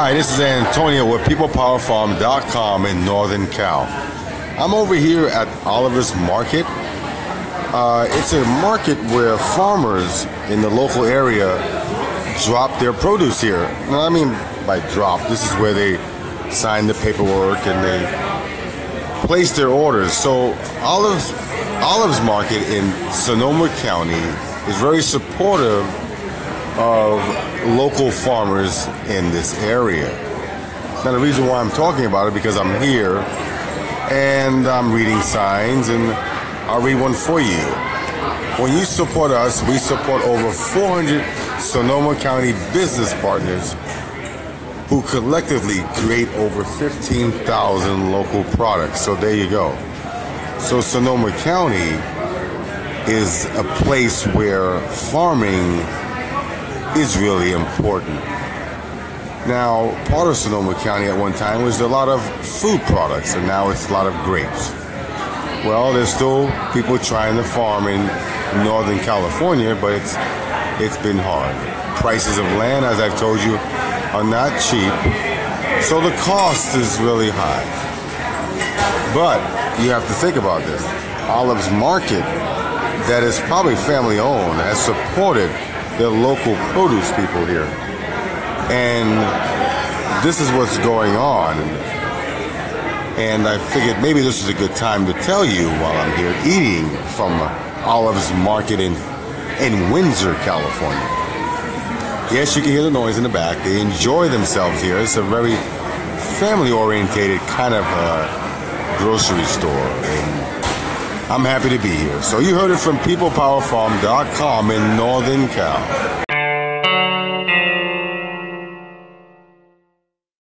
Hi, this is Antonio with PeoplePowerFarm.com in Northern Cal. I'm over here at Oliver's Market. Uh, it's a market where farmers in the local area drop their produce here. Now, I mean by drop, this is where they sign the paperwork and they place their orders. So Olive's Olive's Market in Sonoma County is very supportive of local farmers in this area. Now, the reason why I'm talking about it because I'm here and I'm reading signs, and I'll read one for you. When you support us, we support over 400 Sonoma County business partners who collectively create over 15,000 local products. So there you go. So Sonoma County is a place where farming is really important. Now, part of Sonoma County at one time was a lot of food products, and now it's a lot of grapes. Well, there's still people trying to farm in Northern California, but it's it's been hard. Prices of land, as I've told you, are not cheap, so the cost is really high. But you have to think about this. Olive's Market, that is probably family owned, has supported the local produce people here. And this is what's going on. And I figured maybe this is a good time to tell you while I'm here eating from Olive's Market in, in Windsor, California. Yes, you can hear the noise in the back. They enjoy themselves here. It's a very family oriented kind of uh, grocery store. And I'm happy to be here. So you heard it from PeoplePowerFarm.com in Northern Cal.